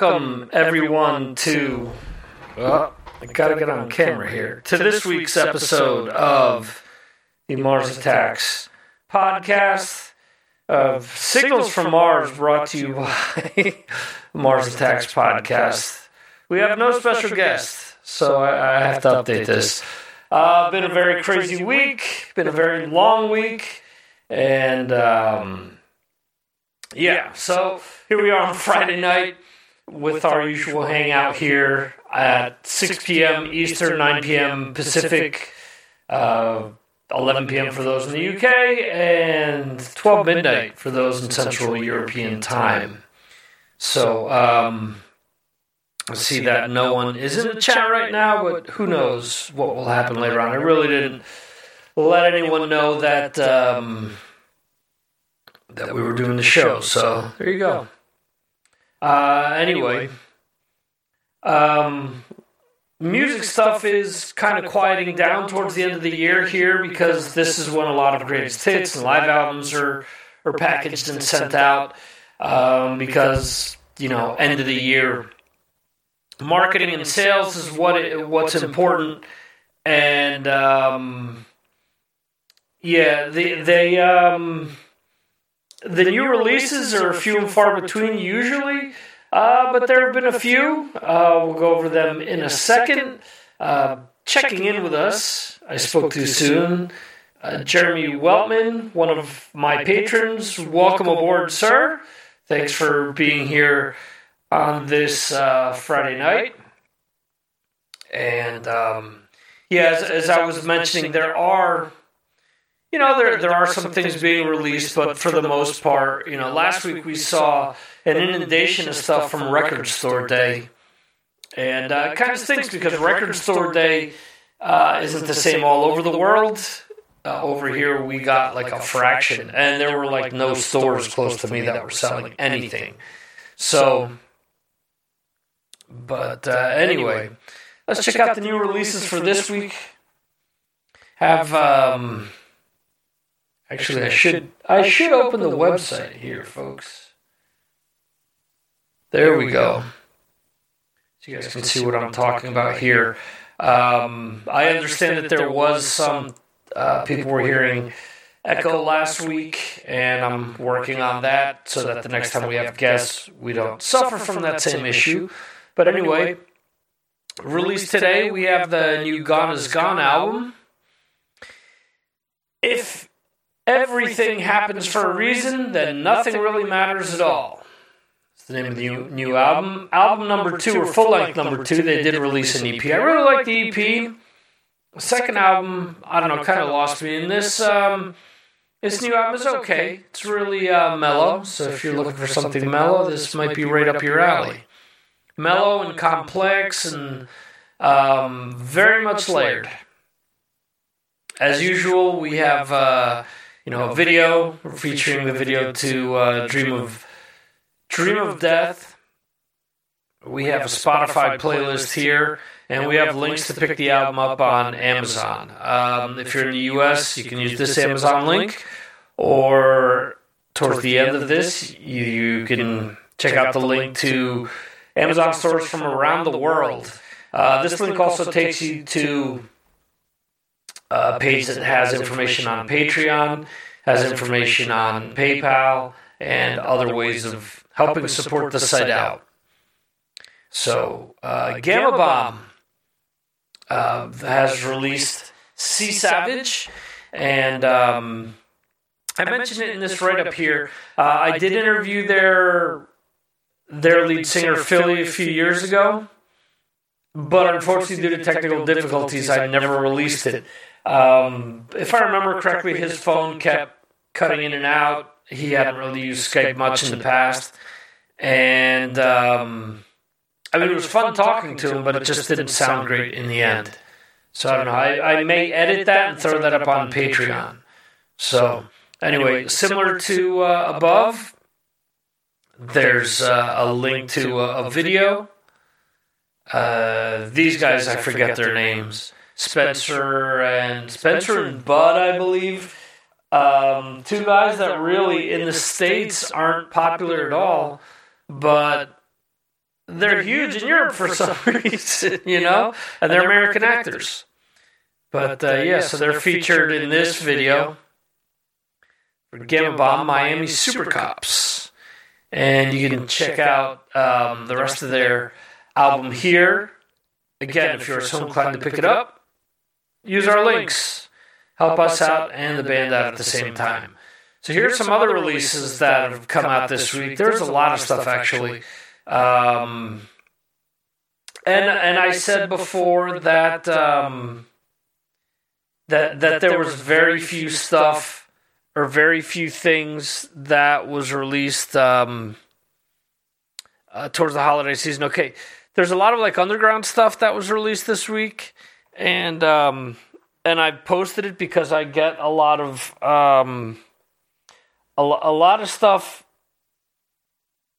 Welcome, everyone, to. Oh, I gotta get on camera here. To this week's episode of the Mars Attacks podcast of Signals from Mars, brought to you by Mars Attacks podcast. We have no special guest, so I, I have to update this. Uh, been a very crazy week, been a very long week, and um, yeah, so here we are on Friday night with our usual hangout here at 6 p.m. Eastern, 9 p.m. Pacific, uh, 11 p.m. for those in the UK, and 12 midnight for those in Central European time. So, um, I see that no one is in the chat right now, but who knows what will happen later on. I really didn't let anyone know that um, that we were doing the show. So there you go. Uh, anyway, um, music stuff is kind of quieting down towards the end of the year here because this is when a lot of greatest hits and live albums are are packaged and sent out. Um, because you know, end of the year marketing and sales is what it, what's important, and um, yeah, they they um, the new releases are few and far between usually, uh, but there have been a few. Uh, we'll go over them in a second. Uh, checking in with us, I spoke too soon. Uh, Jeremy Weltman, one of my patrons, welcome aboard, sir. Thanks for being here on this uh, Friday night. And um, yeah, as, as, I was mentioning, there are, you know, there there are some things being released, but for the most part, you know, last week we saw an inundation of stuff from Record Store Day, and uh, it kind of stinks because Record Store Day uh, isn't the same all over the world. Uh, over here, we got like a fraction, and there were like no stores close to me that were selling anything. So but uh, anyway, let's check out the new releases for this week. Have um, actually, I should I should open the website here, folks. There we go. So you guys can see what I'm talking about here. Um, I understand that there was some uh, people were hearing echo last week, and I'm working on that so that the next time we have guests, we don't suffer from that same issue. But anyway, released today, we have the new Gone Is Gone album. If everything happens for a reason, then nothing really matters at all. It's the name of the new, new album. Album number two, or full length number two, they did release an EP. I really like the EP. The second album, I don't know, kind of lost me. And this, um, this new album is okay. It's really uh, mellow. So if you're looking for something mellow, this might be right up your alley mellow and complex and um, very much layered. As usual, we have uh, you know a video featuring the video to uh, "Dream of Dream of Death." We have a Spotify playlist here, and we have links to pick the album up on Amazon. Um, if you're in the U.S., you can use this Amazon link, or towards the end of this, you, you can check out the link to Amazon stores from around the world. Uh, this link also takes you to a page that has information on Patreon, has information on PayPal, and other ways of helping support the site out. So, uh, Gama Bomb uh, has released Sea Savage, and um, I mentioned it in this write up here. Uh, I did interview their their lead singer Philly a few years ago, but unfortunately, due to technical difficulties, I never released it. Um, if I remember correctly, his phone kept cutting in and out. He hadn't really used Skype much in the past, and um, I mean, it was fun talking to him, but it just didn't sound great in the end. So I don't know. I, I may edit that and throw that up on Patreon. So anyway, similar to uh, above, there's uh, a link to a, a video. Uh, these guys, I forget their names. Spencer and Spencer and Bud, I believe. Um, two guys that really in the states aren't popular at all, but they're huge in Europe for some reason, you know, and they're American actors. But uh, yeah, so they're featured in this video for Gama Bomb Miami Super Cops. And you can check out um, the rest of their album here. Again, if you're so inclined to pick it up, use our links. Help us out and the band out at the same time. So here's some other releases that have come out this week. There's a lot of stuff actually. Um, and and I said before that um, that that there was very few stuff or very few things that was released um, uh, towards the holiday season. Okay, there's a lot of like underground stuff that was released this week, and um, and I posted it because I get a lot of um, a, a lot of stuff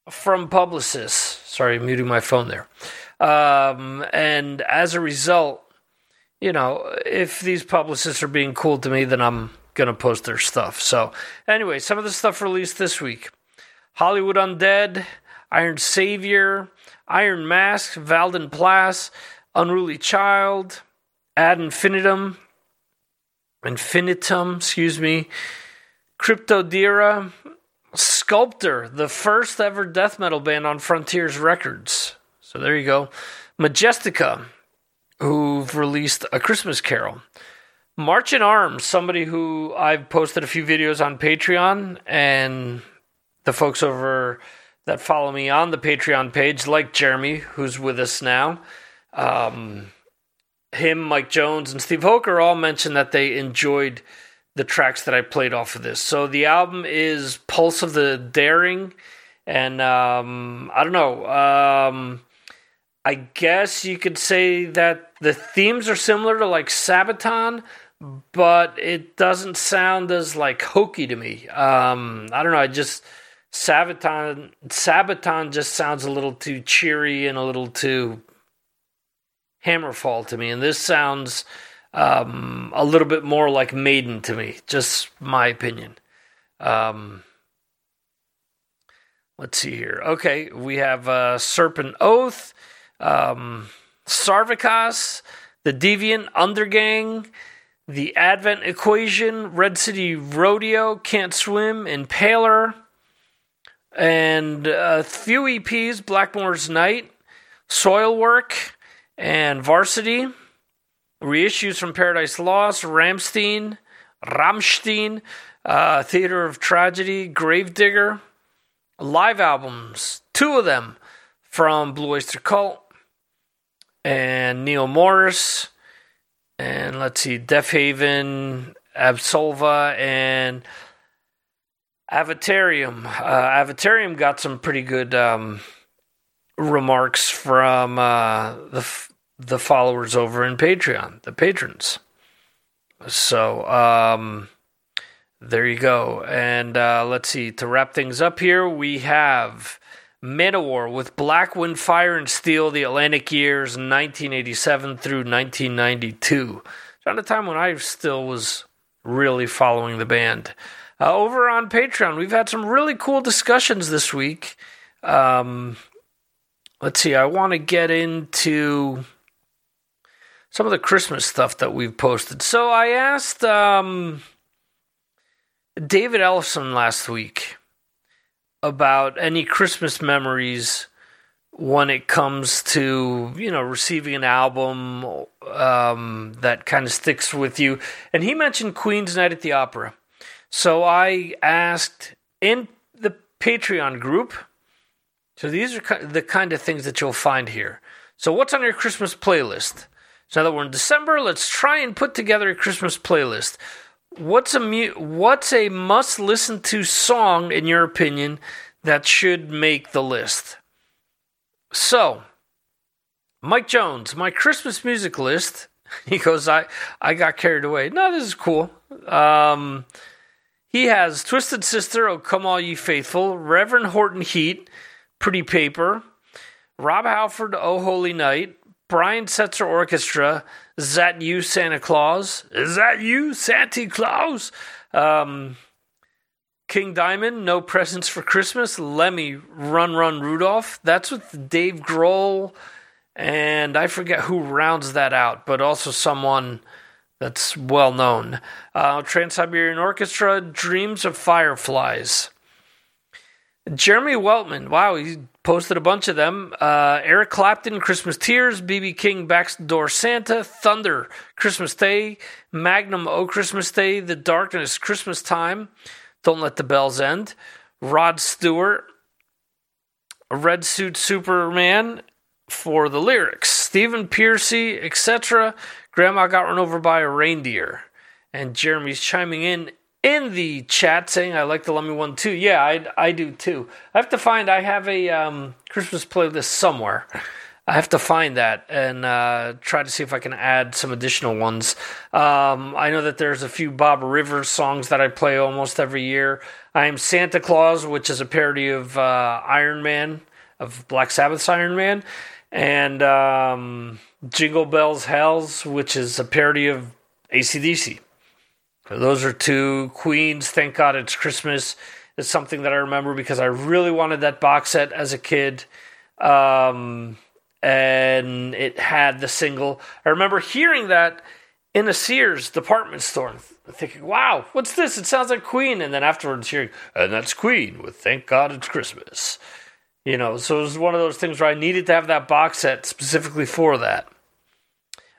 from publicists. Sorry, I'm muting my phone there. Um, and as a result, you know, if these publicists are being cool to me, then I'm gonna post their stuff. So, anyway, some of the stuff released this week: Hollywood Undead, Iron Savior, Iron Mask, Vanden Plas, Unruly Child, Ad Infinitum, Infinitum, excuse me, Cryptodira, Sculptor, the first ever death metal band on Frontiers Records. So there you go. Majestica, who've released A Christmas Carol. March in Arms, somebody who I've posted a few videos on Patreon, and the folks over that follow me on the Patreon page, like Jeremy, who's with us now, um, him, Mike Jones, and Steve Hoker all mentioned that they enjoyed the tracks that I played off of this. So the album is Pulse of the Daring, and um, I don't know. Um, I guess you could say that the themes are similar to like Sabaton, but it doesn't sound as like hokey to me. Um, I don't know. I just Sabaton Sabaton just sounds a little too cheery and a little too Hammerfall to me, and this sounds um, a little bit more like Maiden to me. Just my opinion. Um, let's see here. Okay, we have uh, Serpent Oath, um, Sarvikas, the Deviant Undergang, the Advent Equation, Red City Rodeo, Can't Swim, Impaler, and a few EPs Blackmore's Night, Soilwork, and Varsity reissues from Paradise Lost, Ramstein, Rammstein, uh, Theater of Tragedy, Gravedigger, live albums, two of them from Blue Oyster Cult and Neal Morse, and let's see, Deafheaven, Absolva, and Avatarium. Uh, Avatarium got some pretty good um, remarks from uh, the the followers over in Patreon, the patrons. So, um, there you go. And uh, let's see, to wrap things up here, we have Manowar with Black Wind, Fire, and Steel, the Atlantic years 1987 through 1992. Around the time when I still was really following the band. Uh, over on Patreon, we've had some really cool discussions this week. Um, let's see, I want to get into some of the Christmas stuff that we've posted. So I asked um, David Ellison last week about any Christmas memories when it comes to you know receiving an album um, that kind of sticks with you, and he mentioned Queen's Night at the Opera. So I asked in the Patreon group. So these are the kind of things that you'll find here. So what's on your Christmas playlist? So now that we're in December, let's try and put together a Christmas playlist. What's a mu- what's a must listen to song in your opinion that should make the list? So, Mike Jones, my Christmas music list. He goes, I I got carried away. No, this is cool. Um, he has Twisted Sister, Oh Come All Ye Faithful, Reverend Horton Heat, Pretty Paper, Rob Halford, Oh Holy Night, Brian Setzer Orchestra. Is that you, Santa Claus? Is that you, Santa Claus? Um, King Diamond, No Presents for Christmas. Lemmy, Run Run Rudolph. That's with Dave Grohl, and I forget who rounds that out, but also someone that's well known. Uh, Trans Siberian Orchestra, Dreams of Fireflies. Jeremy Weltman, wow, he posted a bunch of them. Uh, Eric Clapton, Christmas Tears, BB King, Backdoor Santa, Thunder, Christmas Day, Magnum, Oh Christmas Day, The Darkness, Christmas Time, Don't Let the Bells End, Rod Stewart, Red Suit Superman for the lyrics, Stephen Pearcy, etc. Grandma got run over by a reindeer. And Jeremy's chiming in in the chat saying I like the Lemmy one too. Yeah, I, I do too. I have to find I have a um, Christmas playlist somewhere. I have to find that and uh, try to see if I can add some additional ones. Um, I know that there's a few Bob Rivers songs that I play almost every year. I am Santa Claus, which is a parody of uh, Iron Man, of Black Sabbath's Iron Man, and um, Jingle Bells Hells, which is a parody of ACDC. Those are two Queens. Thank God it's Christmas. It's something that I remember because I really wanted that box set as a kid. Um, and it had the single. I remember hearing that in a Sears department store thinking, wow, what's this? It sounds like Queen. And then afterwards hearing, and that's Queen with Thank God It's Christmas. You know, so it was one of those things where I needed to have that box set specifically for that.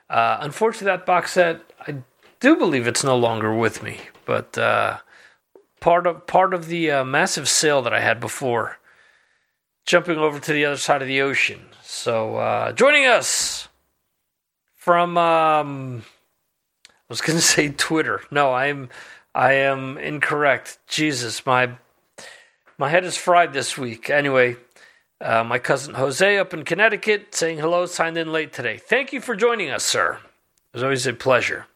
Uh, unfortunately, that box set, I do believe it's no longer with me, but uh, part of part of the uh, massive sale that I had before, jumping over to the other side of the ocean. So uh, joining us from, um, I was going to say Twitter. No, I'm I am incorrect. Jesus, my my head is fried this week. Anyway. Uh, my cousin Jose up in Connecticut saying hello, signed in late today. Thank you for joining us, sir. It was always a pleasure.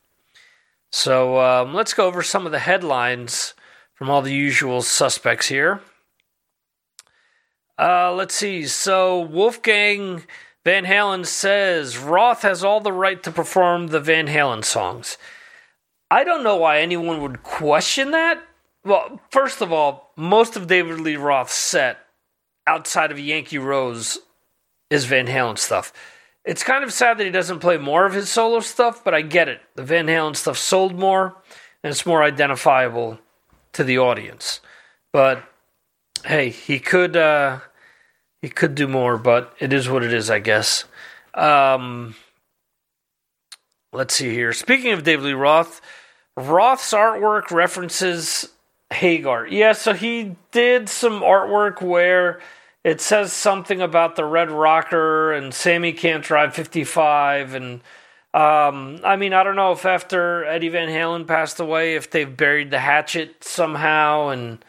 So um, let's go over some of the headlines from all the usual suspects here. Uh, let's see. So Wolfgang Van Halen says Roth has all the right to perform the Van Halen songs. I don't know why anyone would question that. Well, first of all, most of David Lee Roth's set outside of Yankee Rose is Van Halen stuff. It's kind of sad that he doesn't play more of his solo stuff, but I get it. The Van Halen stuff sold more, and it's more identifiable to the audience. But hey, he could uh, he could do more, but it is what it is, I guess. Um, let's see here. Speaking of David Lee Roth, Roth's artwork references Hagar. Yeah, so he did some artwork where it says something about the Red Rocker and Sammy can't drive 55 and um, I mean I don't know if after Eddie Van Halen passed away if they've buried the hatchet somehow and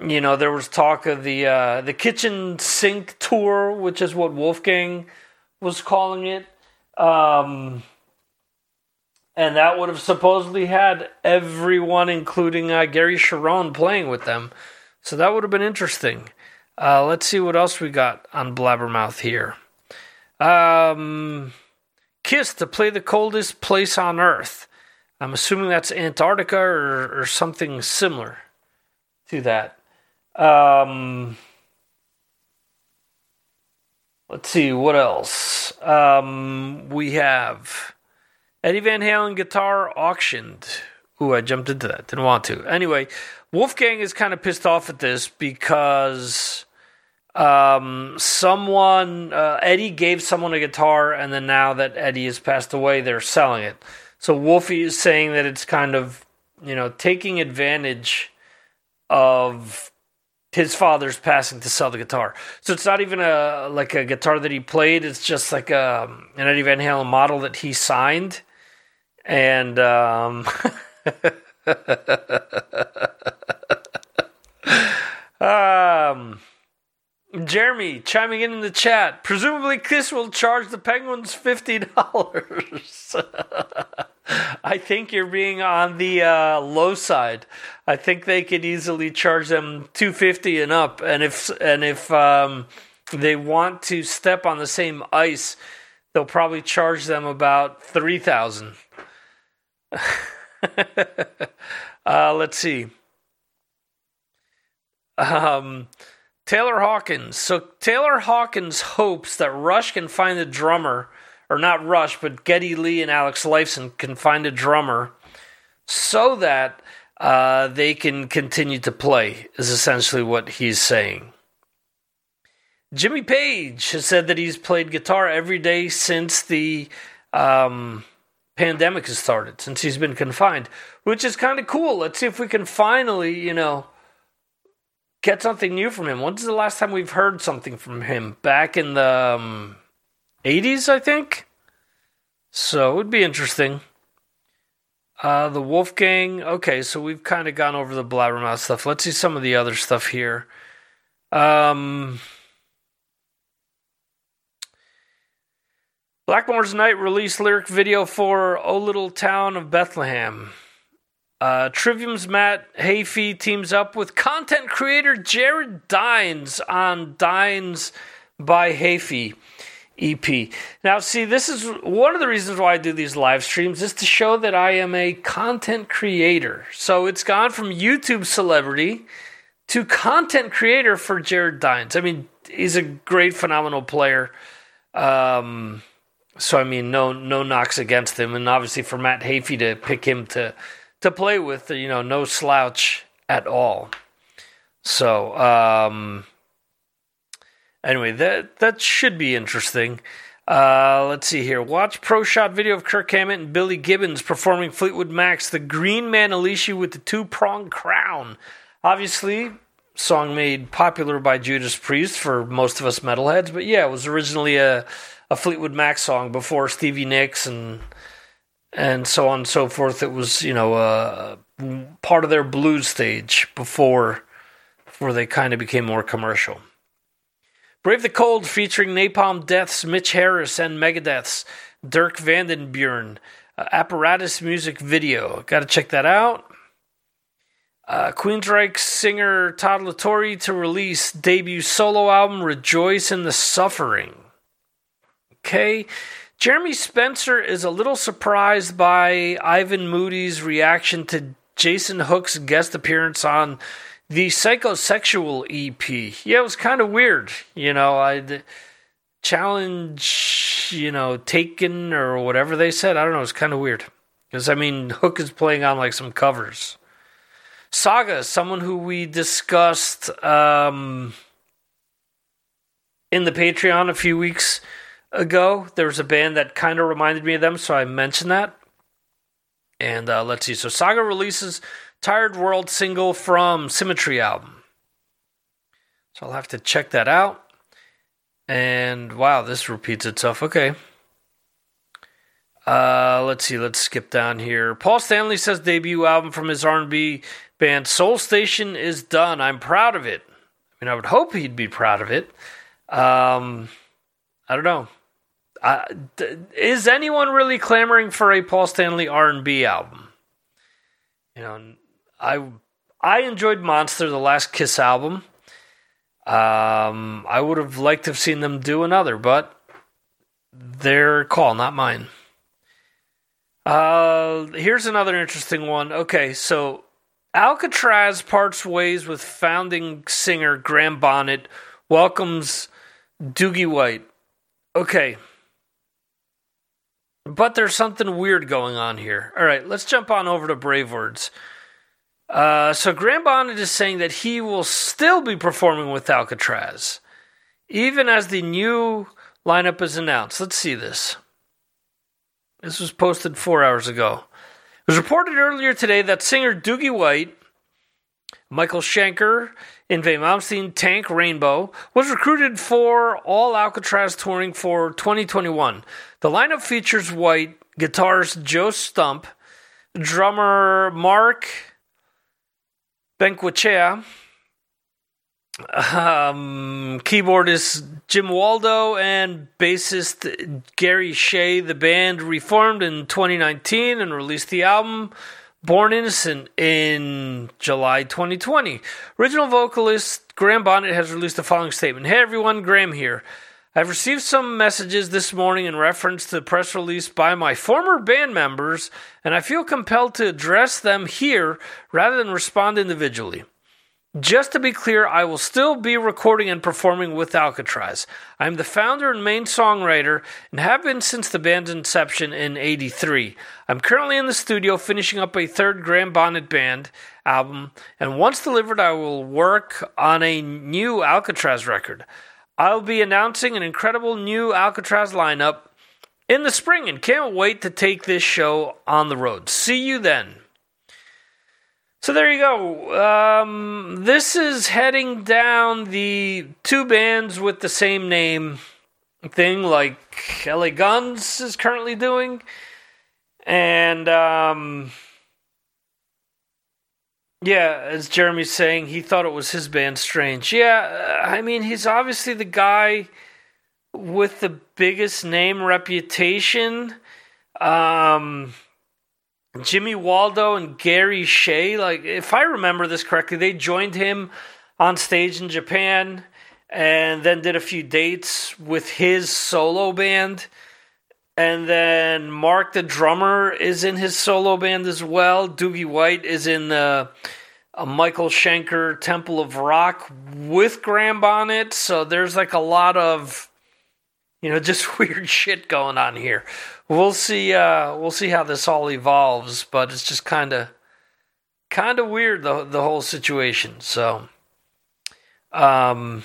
you know there was talk of the uh, the kitchen sink tour which is what Wolfgang was calling it. Um, and that would have supposedly had everyone including uh, Gary Cherone, playing with them. So that would have been interesting uh, let's see what else we got on Blabbermouth here. Um, Kiss to play the coldest place on Earth. I'm assuming that's Antarctica or, or something similar to that. Um, let's see what else. Um, we have Eddie Van Halen guitar auctioned. Ooh, I jumped into that. Didn't want to. Anyway, Wolfgang is kind of pissed off at this because um, someone uh, Eddie gave someone a guitar, and then now that Eddie has passed away, they're selling it. So Wolfie is saying that it's kind of you know taking advantage of his father's passing to sell the guitar. So it's not even a like a guitar that he played. It's just like a, um, an Eddie Van Halen model that he signed, and um, um Jeremy chiming in in the chat. Presumably, Kiss will charge the Penguins fifty dollars. I think you're being on the uh, low side. I think they could easily charge them two fifty and up. And if and if um, they want to step on the same ice, they'll probably charge them about three thousand. uh, let's see. Um, Taylor Hawkins. So Taylor Hawkins hopes that Rush can find a drummer, or not Rush, but Geddy Lee and Alex Lifeson can find a drummer so that uh, they can continue to play, is essentially what he's saying. Jimmy Page has said that he's played guitar every day since the um, pandemic has started, since he's been confined, which is kind of cool. Let's see if we can finally, you know, get something new from him. When's the last time we've heard something from him? Back in the um, 80s, I think. So it would be interesting. Uh, the Wolfgang. Okay, so we've kind of gone over the Blabbermouth stuff. Let's see some of the other stuff here. Um, Blackmore's Night released lyric video for "O Little Town of Bethlehem." Uh, Trivium's Matt Heafy teams up with content creator Jared Dines on Dines by Heafy EP. Now, see, this is one of the reasons why I do these live streams is to show that I am a content creator. So it's gone from YouTube celebrity to content creator for Jared Dines. I mean, he's a great, phenomenal player. Um, so I mean, no no knocks against him, and obviously for Matt Heafy to pick him to to play with, you know, no slouch at all. So, um, anyway, that that should be interesting. Uh, let's see here. Watch pro shot video of Kirk Hammett and Billy Gibbons performing Fleetwood Mac's "The Green Man You with the Two Pronged Crown." Obviously, song made popular by Judas Priest for most of us metalheads, but yeah, it was originally a a Fleetwood Mac song before Stevie Nicks and and so on and so forth. It was you know uh, part of their blues stage before before they kind of became more commercial. Brave the Cold featuring Napalm Death's Mitch Harris and Megadeth's Dirk Verbeuren. Uh, apparatus music video. Got to check that out. Uh, Queensryche singer Todd La Torre to release debut solo album Rejoice in the Suffering. Okay. Jeremy Spencer is a little surprised by Ivan Moody's reaction to Jason Hook's guest appearance on the Psychosexual EP. Yeah, it was kind of weird. You know, I challenge, you know, taken or whatever they said. I don't know. It's kind of weird because I mean, Hook is playing on like some covers. Saga, someone who we discussed um, in the Patreon a few weeks ago. There was a band that kind of reminded me of them, so I mentioned that. And uh, let's see. So Saga releases Tired World single from Symmetry album. So I'll have to check that out. And wow, this repeats itself. Okay. Uh, let's see. Let's skip down here. Paul Stanley says debut album from his R&B band Soul Station is done. I'm proud of it. I mean, I would hope he'd be proud of it. Um, I don't know. Is anyone really clamoring for a Paul Stanley R&B album? You know, I I enjoyed Monster, the last Kiss album. Um, I would have liked to have seen them do another, but their call, not mine. Uh, here's another interesting one. Okay, so Alcatrazz parts ways with founding singer Graham Bonnet, welcomes Doogie White. Okay. But there's something weird going on here. All right, let's jump on over to Brave Words. Uh, so Graham Bonnet is saying that he will still be performing with Alcatrazz, even as the new lineup is announced. Let's see this. This was posted four hours ago. It was reported earlier today that singer Doogie White, Michael Schenker, Yngwie Malmsteen, Tank Rainbow, was recruited for all Alcatrazz touring for 2021. The lineup features White, guitarist Joe Stump, drummer Mark Benquechea, um, keyboardist Jim Waldo, and bassist Gary Shea. The band reformed in 2019 and released the album Born Innocent in July 2020. Original vocalist Graham Bonnet has released the following statement Hey everyone, Graham here. I've received some messages this morning in reference to the press release by my former band members, and I feel compelled to address them here rather than respond individually. Just to be clear, I will still be recording and performing with Alcatrazz. I'm the founder and main songwriter and have been since the band's inception in 83. I'm currently in the studio finishing up a third Graham Bonnet Band album, and once delivered, I will work on a new Alcatrazz record. I'll be announcing an incredible new Alcatrazz lineup in the spring and can't wait to take this show on the road. See you then. So there you go. Um, this is heading down the two bands with the same name thing, like LA Guns is currently doing. And um, yeah, as Jeremy's saying, he thought it was his band Strange. Yeah, I mean, he's obviously the guy with the biggest name reputation. Um, Jimmy Waldo and Gary Shea, like if I remember this correctly, they joined him on stage in Japan and then did a few dates with his solo band. And then Mark the drummer is in his solo band as well. Doogie White is in the uh, Michael Schenker Temple of Rock with Graham Bonnet. So there's like a lot of you know just weird shit going on here we'll see. Uh, we'll see how this all evolves, but it's just kind of, kind of weird the the whole situation. So, um,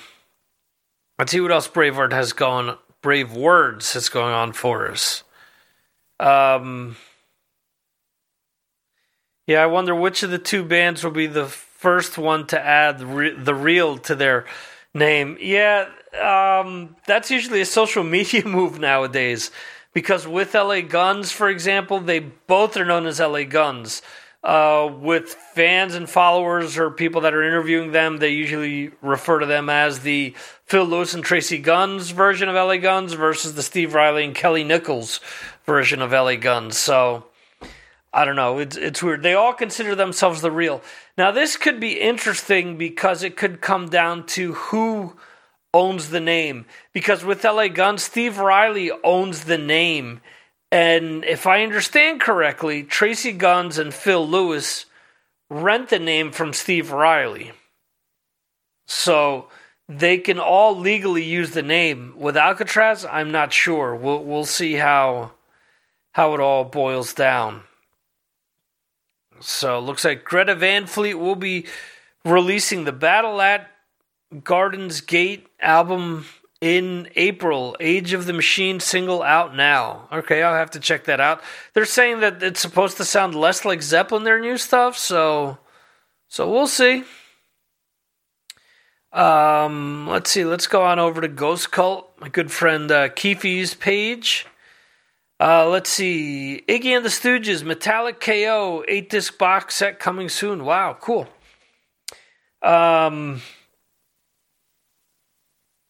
let's see what else Braveheart has going. Brave words that's going on for us. Um, yeah, I wonder which of the two bands will be the first one to add re- the real to their name. Yeah, um, that's usually a social media move nowadays because with LA Guns, for example, they both are known as LA Guns. Uh, with fans and followers or people that are interviewing them, they usually refer to them as the Phil Lewis and Tracy Guns version of LA Guns versus the Steve Riley and Kelly Nichols version of LA Guns. So I don't know. It's it's weird. They all consider themselves the real. Now this could be interesting because it could come down to who owns the name because with LA Guns, Steve Riley owns the name. And if I understand correctly, Tracy Guns and Phil Lewis rent the name from Steve Riley. So they can all legally use the name. With Alcatrazz, I'm not sure. We'll we'll see how how it all boils down. So looks like Greta Van Fleet will be releasing the Battle at Gardens Gate album in April. Age of the Machine single out now. Okay, I'll have to check that out. They're saying that it's supposed to sound less like Zeppelin, their new stuff, so so we'll see. Um, let's see. Let's go on over to Ghost Cult, my good friend uh, Keefe's page. Uh, let's see. Iggy and the Stooges, Metallic KO, eight disc box set coming soon. Wow, cool. Um,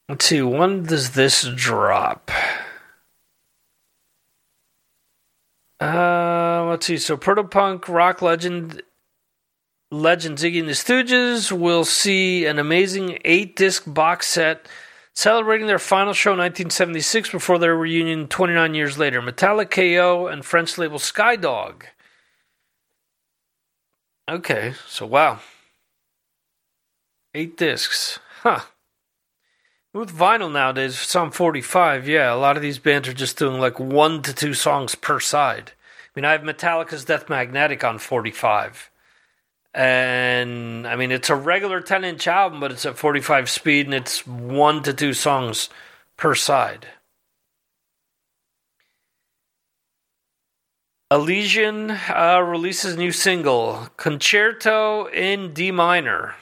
Let's see, when does this drop? Uh, let's see. So, Protopunk rock legend, legend Ziggy and the Stooges will see an amazing eight disc box set celebrating their final show in 1976 before their reunion 29 years later. Metallic KO and French label Skydog. Okay, so wow. Eight discs. Huh. With vinyl nowadays, some 45, yeah, a lot of these bands are just doing like one to two songs per side. I mean, I have Metallica's Death Magnetic on 45. And I mean, it's a regular 10 inch album, but it's at 45 speed and it's one to two songs per side. Elysian uh, releases new single, Concerto in D minor.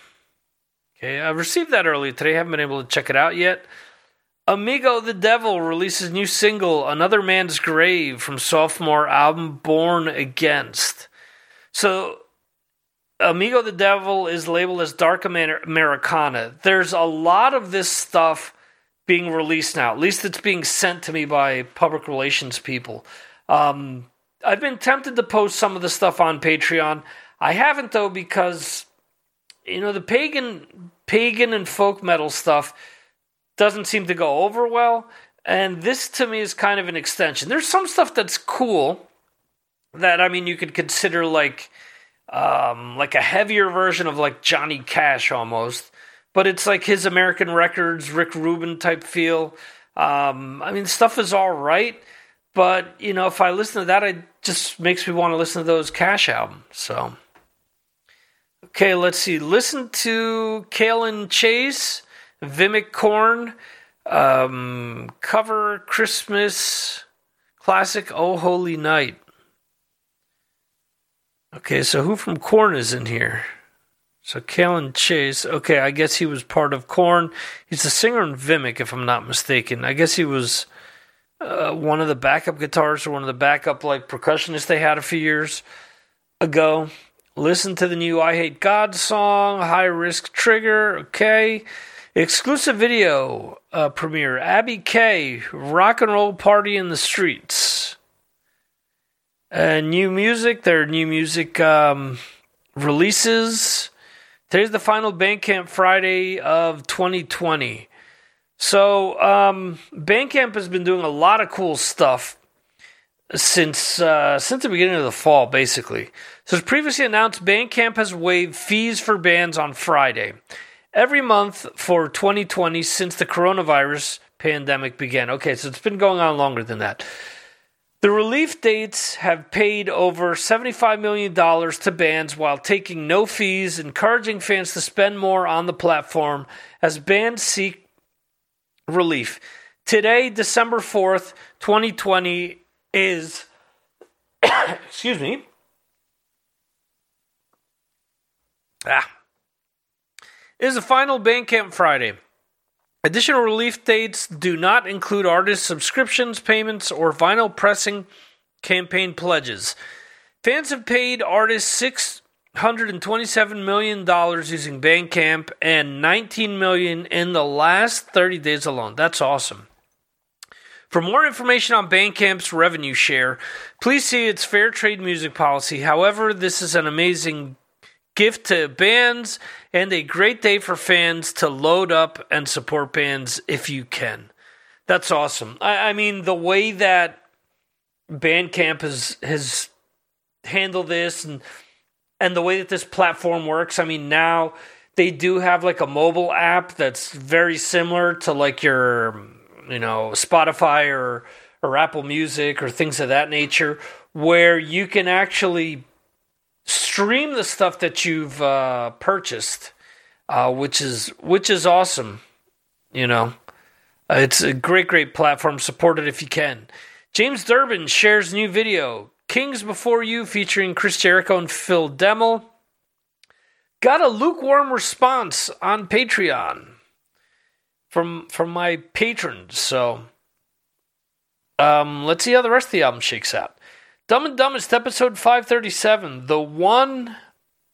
Okay, I received that earlier today. Haven't been able to check it out yet. Amigo the Devil releases new single Another Man's Grave from sophomore album Born Against. So Amigo the Devil is labeled as Dark Americana. There's a lot of this stuff being released now. At least it's being sent to me by public relations people. Um, I've been tempted to post some of the stuff on Patreon. I haven't though because you know the pagan pagan and folk metal stuff doesn't seem to go over well and this to me is kind of an extension there's some stuff that's cool that i mean you could consider like um, like a heavier version of like Johnny Cash almost, but it's like his American Records, Rick Rubin type feel. Um, I mean, stuff is all right, but you know, if I listen to that, it just makes me want to listen to those Cash albums. So, okay, let's see. Listen to Kalen Chase, Vimic Korn, um, cover Christmas classic "Oh Holy Night." Okay, so who from Korn is in here? So Kalen Chase. Okay, I guess he was part of Korn. He's the singer in Vimic, if I'm not mistaken. I guess he was uh, one of the backup guitarists or one of the backup like percussionists they had a few years ago. Listen to the new "I Hate God" song, "High Risk Trigger." Okay, exclusive video uh, premiere. Abby K. Rock and Roll Party in the Streets. Uh, new music, their new music um, releases. Today's the final Bandcamp Friday of 2020. So, um, Bandcamp has been doing a lot of cool stuff since uh, since the beginning of the fall, basically. So, as previously announced, Bandcamp has waived fees for bands on Friday every month for 2020 since the coronavirus pandemic began. Okay, so it's been going on longer than that. The relief dates have paid over $75 million to bands while taking no fees, encouraging fans to spend more on the platform as bands seek relief. Today, December 4th, 2020, is, excuse me, ah, It is the final Bandcamp Friday. Additional relief dates do not include artist subscriptions, payments, or vinyl pressing campaign pledges. Fans have paid artists $627 million using Bandcamp and $19 million in the last 30 days alone. That's awesome. For more information on Bandcamp's revenue share, please see its fair trade music policy. However, this is an amazing gift to bands and a great day for fans to load up and support bands if you can. That's awesome. I, I mean, the way that Bandcamp has has handled this and and the way that this platform works. I mean, now they do have like a mobile app that's very similar to like your you know Spotify or or Apple Music or things of that nature, where you can actually stream the stuff that you've uh, purchased, uh, which is which is awesome. You know, it's a great, great platform. Support it if you can. James Durbin shares new video, "Kings Before You," featuring Chris Jericho and Phil Demmel. Got a lukewarm response on Patreon from from my patrons. So, um, let's see how the rest of the album shakes out. Dumb and Dumbest, episode 537 The One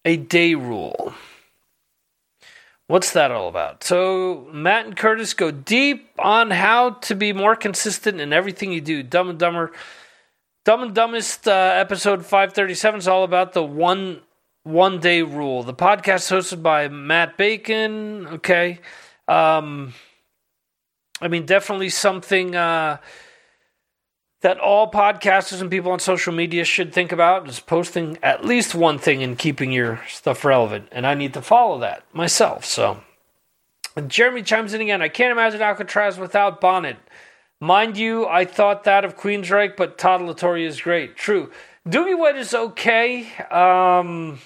a Day Rule. What's that all about? So, Matt and Curtis go deep on how to be more consistent in everything you do. Dumb and Dumber. Dumb and Dumbest, uh, episode 537 is all about the one one day rule. The podcast hosted by Matt Bacon. Okay. Um, I mean, definitely something. Uh, that all podcasters and people on social media should think about is posting at least one thing and keeping your stuff relevant. And I need to follow that myself. So Jeremy chimes in again. I can't imagine Alcatrazz without Bonnet. Mind you, I thought that of Queensryche, but Todd La Torre is great. True. Dougie White is okay. Um,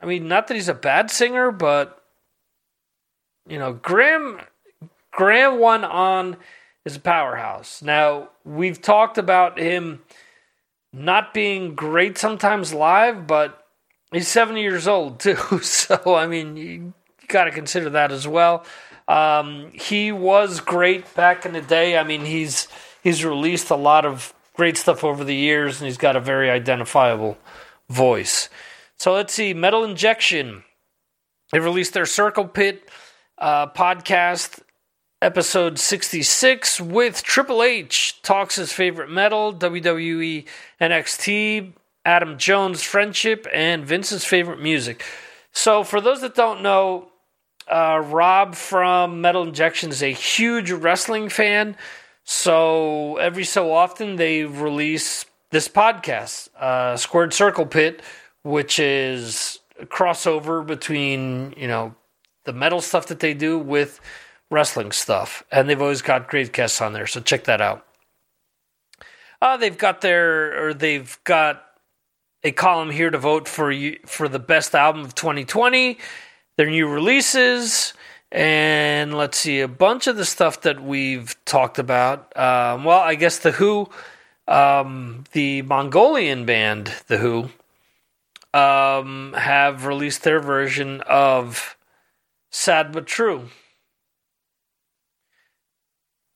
I mean, not that he's a bad singer, but you know, Graham Graham Bonnet is a powerhouse. Now, we've talked about him not being great sometimes live, but he's 70 years old too. So, I mean, you got to consider that as well. Um, he was great back in the day. I mean, he's he's released a lot of great stuff over the years, and he's got a very identifiable voice. So let's see, Metal Injection. They released their Circle Pit uh, podcast episode 66 with Triple H talks his favorite metal, WWE NXT, Adam Jones' friendship, and Vince's favorite music. So, for those that don't know, uh, Rob from Metal Injection is a huge wrestling fan. So, every so often they release this podcast, uh, Squared Circle Pit, which is a crossover between, you know, the metal stuff that they do with wrestling stuff. And they've always got great guests on there, so check that out. Uh, they've got their, or they've got a column here to vote for you for the best album of 2020, their new releases, and let's see a bunch of the stuff that we've talked about. Um, well, I guess the Hu, um, the Mongolian band, the Hu, um, have released their version of "Sad but True."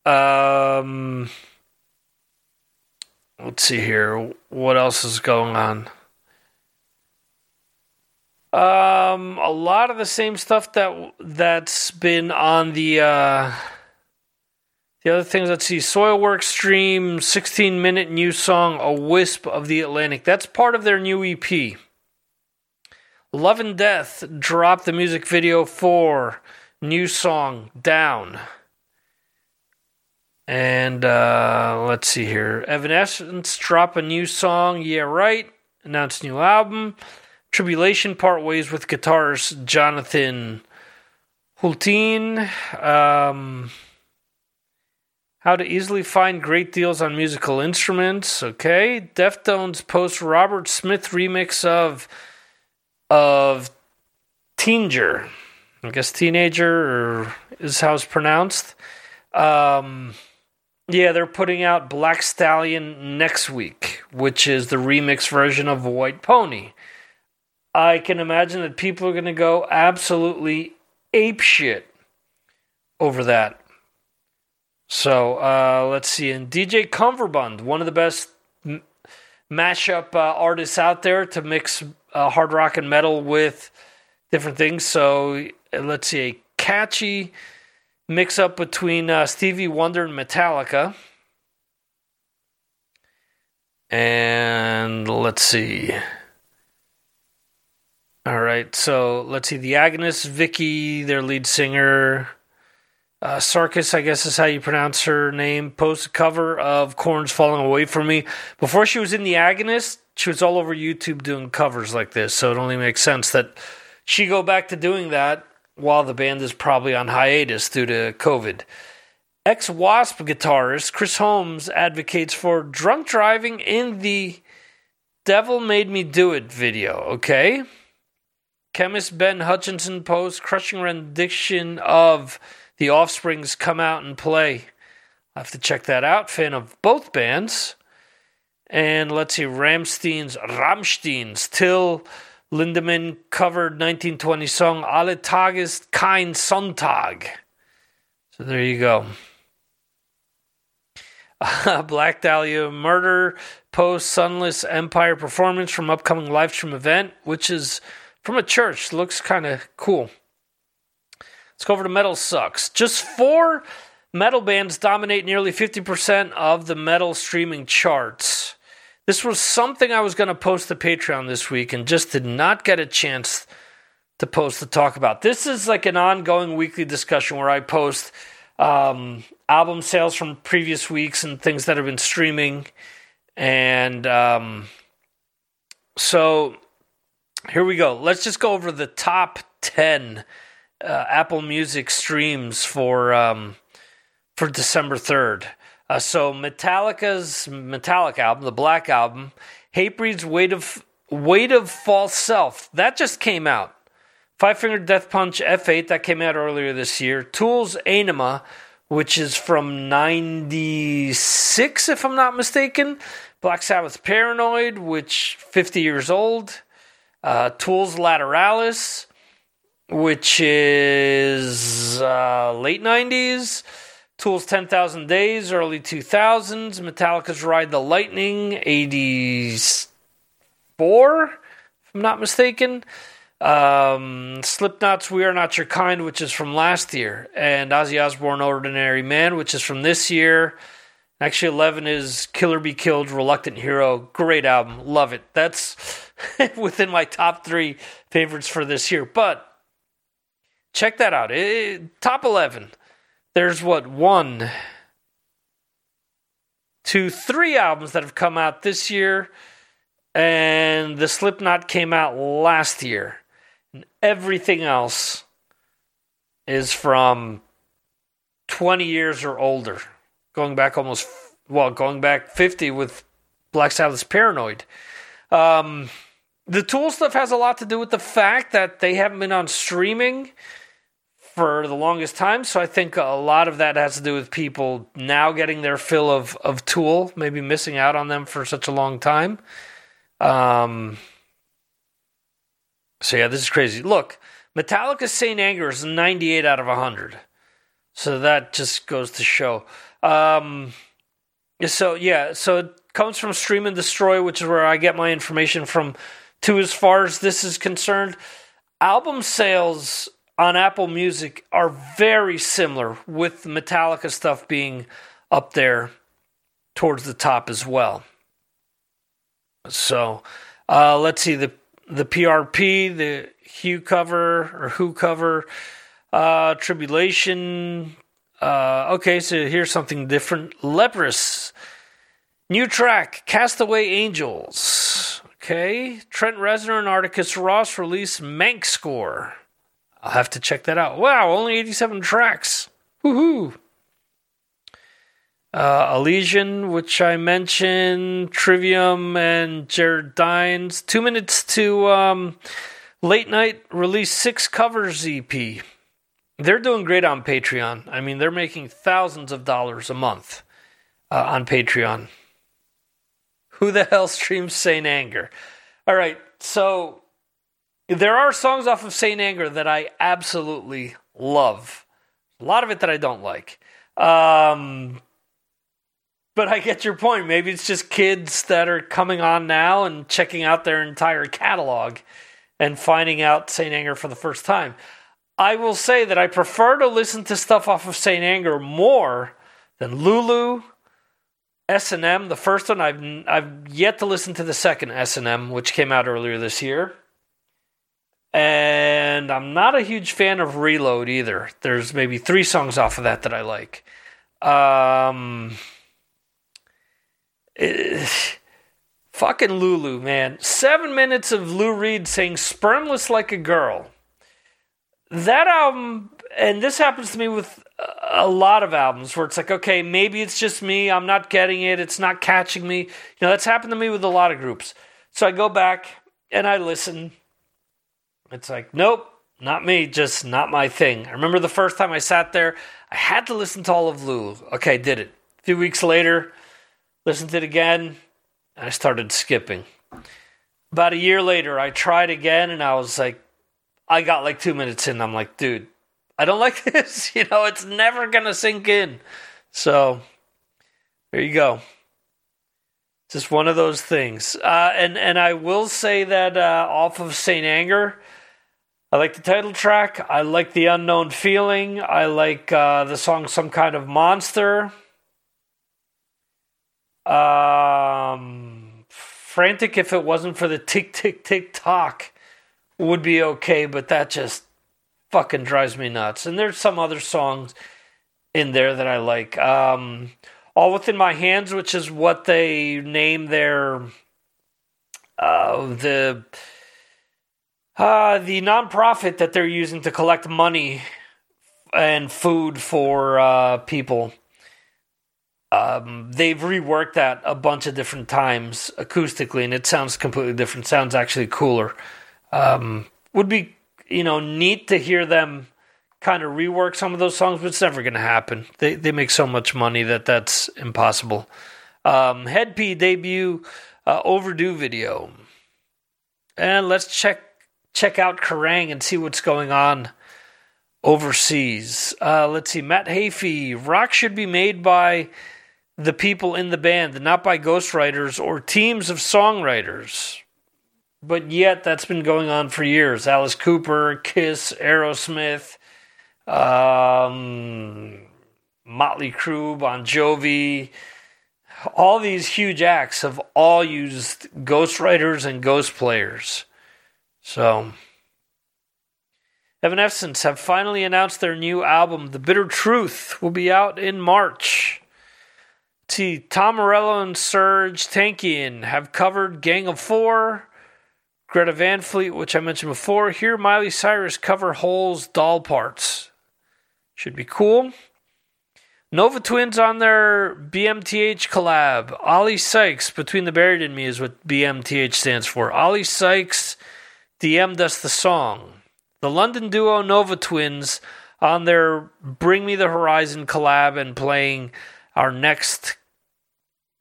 Um, let's see here. What else is going on? Um, a lot of the same stuff that that's been on the uh, the other things. Let's see, Soilwork stream, sixteen minute new song, "A Whisp of the Atlantic." That's part of their new EP. Love and Death dropped the music video for new song "Down." And uh, let's see here. Evanescence drop a new song, Yeah Right. announce new album. Tribulation part ways with guitarist Jonathan Hultén. Um, how to easily find great deals on musical instruments. Okay. Deftones post Robert Smith remix of of Teenager. I guess teenager is how it's pronounced. Um, yeah, they're putting out Black Stallion next week, which is the remix version of White Pony. I can imagine that people are going to go absolutely ape shit over that. So uh, let's see. And DJ Cummerbund, one of the best m- mashup uh, artists out there to mix uh, hard rock and metal with different things. So let's see. A catchy mix up between uh, Stevie Wonder and Metallica. And let's see. All right, so let's see. The Agonist, Vicky, their lead singer, uh, Sarkis, I guess is how you pronounce her name, post a cover of Korn's Falling Away From Me. Before she was in The Agonist, she was all over YouTube doing covers like this, so it only makes sense that she go back to doing that while the band is probably on hiatus due to COVID. Ex Wasp guitarist Chris Holmes advocates for drunk driving in the Devil Made Me Do It video, okay? Chemist Ben Hutchinson posts crushing rendition of The Offspring's Come Out and Play. I have to check that out. Fan of both bands. And let's see, Rammstein's Rammstein's Till Lindemann covered 1920 song Alle Tages kein Sonntag. So there you go. Black Dahlia Murder post Sunless Empire performance from upcoming live stream event, which is from a church. Looks kind of cool. Let's go over to Metal Sucks. Just four metal bands dominate nearly 50% of the metal streaming charts. This was something I was going to post to Patreon this week and just did not get a chance to post to talk about. This is like an ongoing weekly discussion where I post um, album sales from previous weeks and things that have been streaming. And um, so here we go. Let's just go over the top 10 uh, Apple Music streams for um, for December 3rd. Uh, so Metallica's Metallica album, the Black album, Hatebreed's Weight of Weight of False Self, that just came out. Five Finger Death Punch F8 that came out earlier this year. Tool's Anima, which is from 96 if I'm not mistaken. Black Sabbath Paranoid, which 50 years old uh, Tools Lateralus, which is uh, late 90s. Tools 10,000 Days, early 2000s. Metallica's Ride the Lightning, 84, if I'm not mistaken. Um, Slipknot's We Are Not Your Kind, which is from last year. And Ozzy Osbourne Ordinary Man, which is from this year. Actually, 11 is Killer Be Killed, Reluctant Hero. Great album. Love it. That's within my top three favorites for this year. But check that out. It, top 11. There's what? One, two, three albums that have come out this year. and the Slipknot came out last year. And everything else is from 20 years or older, going back almost, well, going back 50 with Black Sabbath's Paranoid. Um, the Tool stuff has a lot to do with the fact that they haven't been on streaming for the longest time. So I think a lot of that has to do with people now getting their fill of, of Tool, maybe missing out on them for such a long time. Um, so yeah, this is crazy. Look, Metallica's Saint Anger is 98 out of 100. So that just goes to show. Um, so yeah, so it comes from Stream and Destroy, which is where I get my information from. To as far as this is concerned, album sales on Apple Music are very similar, with Metallica stuff being up there towards the top as well. So uh, let's see the the PRP, the Hue cover or Who cover, uh, Tribulation. Uh, okay, so here's something different. Leprous, new track, Castaway Angels. Okay, Trent Reznor and Atticus Ross release Mank Score. I'll have to check that out. Wow, only 87 tracks. Woohoo! Uh, Elysian, which I mentioned, Trivium, and Jared Dines. Two minutes to um, late night release six covers EP. They're doing great on Patreon. I mean, they're making thousands of dollars a month uh, on Patreon. Who the hell streams Saint Anger? All right, so there are songs off of Saint Anger that I absolutely love. A lot of it that I don't like. Um, but I get your point. Maybe it's just kids that are coming on now and checking out their entire catalog and finding out St. Anger for the first time. I will say that I prefer to listen to stuff off of St. Anger more than Lulu, S&M. The first one I've I've yet to listen to the second S&M, which came out earlier this year. And I'm not a huge fan of Reload either. There's maybe three songs off of that that I like. Um, fucking Lulu, man. Seven minutes of Lou Reed saying spermless like a girl. That album, and this happens to me with a lot of albums where it's like, okay, maybe it's just me. I'm not getting it. It's not catching me. You know, that's happened to me with a lot of groups. So I go back and I listen. It's like, nope, not me. Just not my thing. I remember the first time I sat there, I had to listen to all of Lulu. Okay, did it. A few weeks later, listened to it again. And I started skipping. About a year later, I tried again, and I was like, I got like two minutes in. I'm like, dude, I don't like this. You know, it's never gonna sink in. So there you go. Just one of those things. Uh, and and I will say that uh, off of Saint Anger, I like the title track. I like the unknown feeling. I like uh, the song "Some Kind of Monster." Um, frantic if it wasn't for the tick tick tick tock would be okay, but that just fucking drives me nuts. And there's some other songs in there that I like. Um, All Within My Hands, which is what they name their uh, the uh, the nonprofit that they're using to collect money and food for uh, people. Um, they've reworked that a bunch of different times acoustically, and it sounds completely different. Sounds actually cooler. Um, would be you know neat to hear them kind of rework some of those songs, but it's never going to happen. They they make so much money that that's impossible. Um, Hed PE debut uh, overdue video, and let's check check out Kerrang and see what's going on overseas. Uh, let's see, Matt Heafy. Rock should be made by the people in the band, not by ghostwriters or teams of songwriters. But yet, that's been going on for years. Alice Cooper, Kiss, Aerosmith, um, Motley Crue, Bon Jovi, all these huge acts have all used ghostwriters and ghost players. So, Evanescence have finally announced their new album, The Bitter Truth, will be out in March. see. Tom Morello and Serj Tankian have covered Gang of Four, Greta Van Fleet, which I mentioned before. Here, Miley Cyrus cover Hole's Doll Parts. Should be cool. Nova Twins on their BMTH collab. Oli Sykes, Between the Buried and Me is what BMTH stands for. Oli Sykes DM'd us the song. The London duo Nova Twins on their Bring Me the Horizon collab and playing our next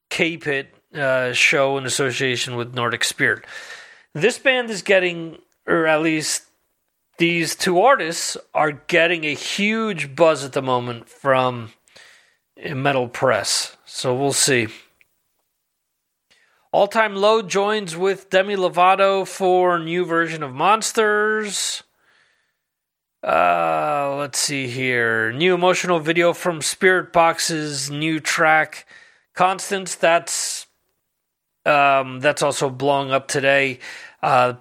K-Pit uh, show in association with Nordic Spirit. This band is getting, or at least these two artists are getting a huge buzz at the moment from metal press. So we'll see. All Time Low joins with Demi Lovato for new version of Monsters. Uh, let's see here. New emotional video from Spirit Spiritbox's new track, Constance. That's um, that's also blowing up today. Uh,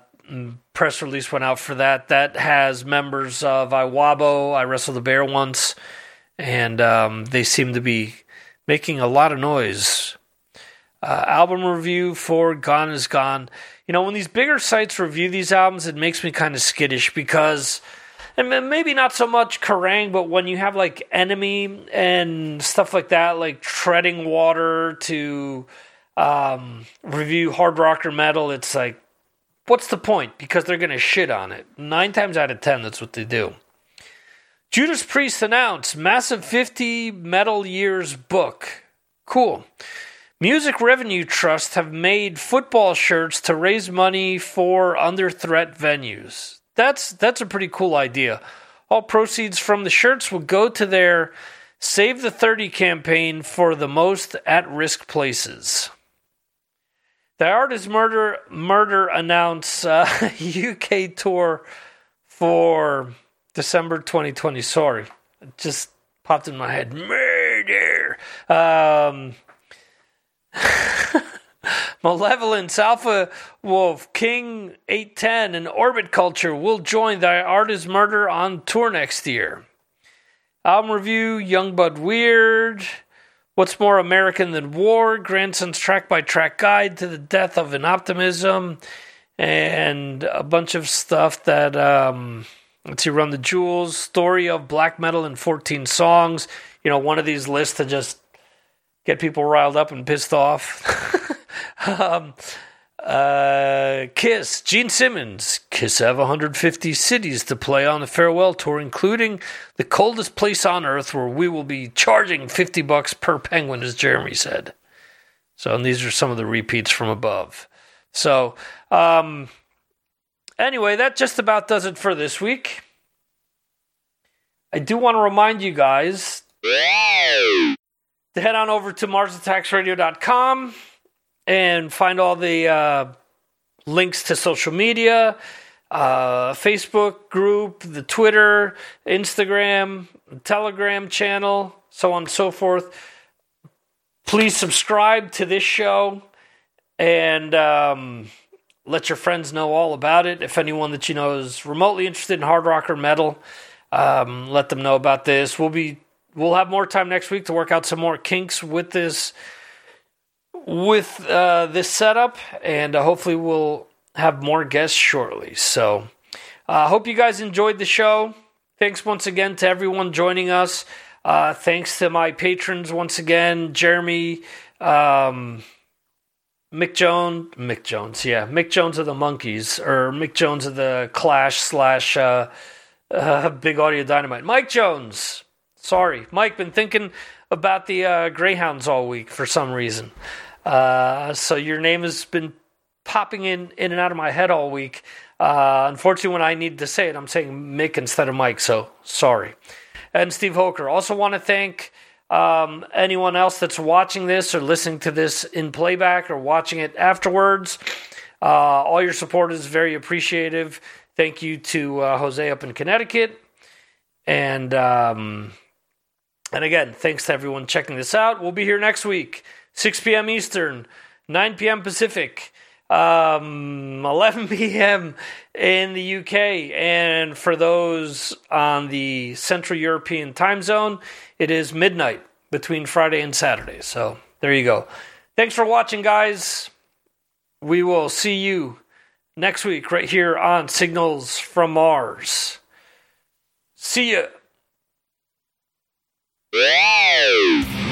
press release went out for that. That has members of Iwabo. I wrestled the bear once and um, they seem to be making a lot of noise. Uh, album review for Gone is Gone. You know, when these bigger sites review these albums, it makes me kind of skittish because, and maybe not so much Kerrang, but when you have like NME and stuff like that, like Treading Water to um, review hard rock or metal, it's like, what's the point? Because they're going to shit on it. Nine times out of ten, that's what they do. Judas Priest announced massive 50 metal years book. Cool. Music Venue Trust have made football shirts to raise money for under threat venues. That's that's a pretty cool idea. All proceeds from the shirts will go to their Save the 30 campaign for the most at-risk places. The Art Is Murder Murder announced uh, UK tour for December 2020. Sorry, it just popped in my head. Murder. Um, Malevolence, Alpha Wolf, King 810, and Orbit Culture will join the Art is Murder on tour next year. Album review Yungblud Weird. What's More American Than War? Grandson's track by track guide to the death of an Optimist. And a bunch of stuff that um, Let's see, Run the Jewels, Story of Black Metal in 14 Songs. You know, one of these lists to just get people riled up and pissed off. um, uh, Kiss, Gene Simmons. Kiss have 150 cities to play on the farewell tour, including the coldest place on earth where we will be charging 50 bucks per penguin, as Jeremy said. So, and these are some of the repeats from above. So, um, Anyway, that just about does it for this week. I do want to remind you guys head on over to MarsAttacksRadio.com and find all the uh, links to social media, uh, Facebook group, the Twitter, Instagram, Telegram channel, so on and so forth. Please subscribe to this show and um, let your friends know all about it. If anyone that you know is remotely interested in hard rock or metal, um, let them know about this. We'll be we'll have more time next week to work out some more kinks with this with uh, this setup, and uh, hopefully we'll have more guests shortly. So, I uh, hope you guys enjoyed the show. Thanks once again to everyone joining us. Uh, thanks to my patrons once again, Jeremy. Um, Mick Jones, Mick Jones, yeah, Mick Jones of the Monkeys or Mick Jones of the Clash slash uh, uh, Big Audio Dynamite. Mike Jones, sorry, Mike, been thinking about the uh, Greyhounds all week for some reason. Uh, so your name has been popping in in and out of my head all week. Uh, unfortunately, when I need to say it, I'm saying Mick instead of Mike. So sorry. And Steve Hoker. Also want to thank um, anyone else that's watching this or listening to this in playback or watching it afterwards, uh, all your support is very appreciative. Thank you to uh, Jose up in Connecticut. And um, and again, thanks to everyone checking this out. We'll be here next week, 6 p.m. Eastern, 9 p.m. Pacific, um, 11 p.m. in the UK. And for those on the Central European time zone, it is midnight between Friday and Saturday. So there you go. Thanks for watching, guys. We will see you next week right here on Signals from Mars. See ya. Wow!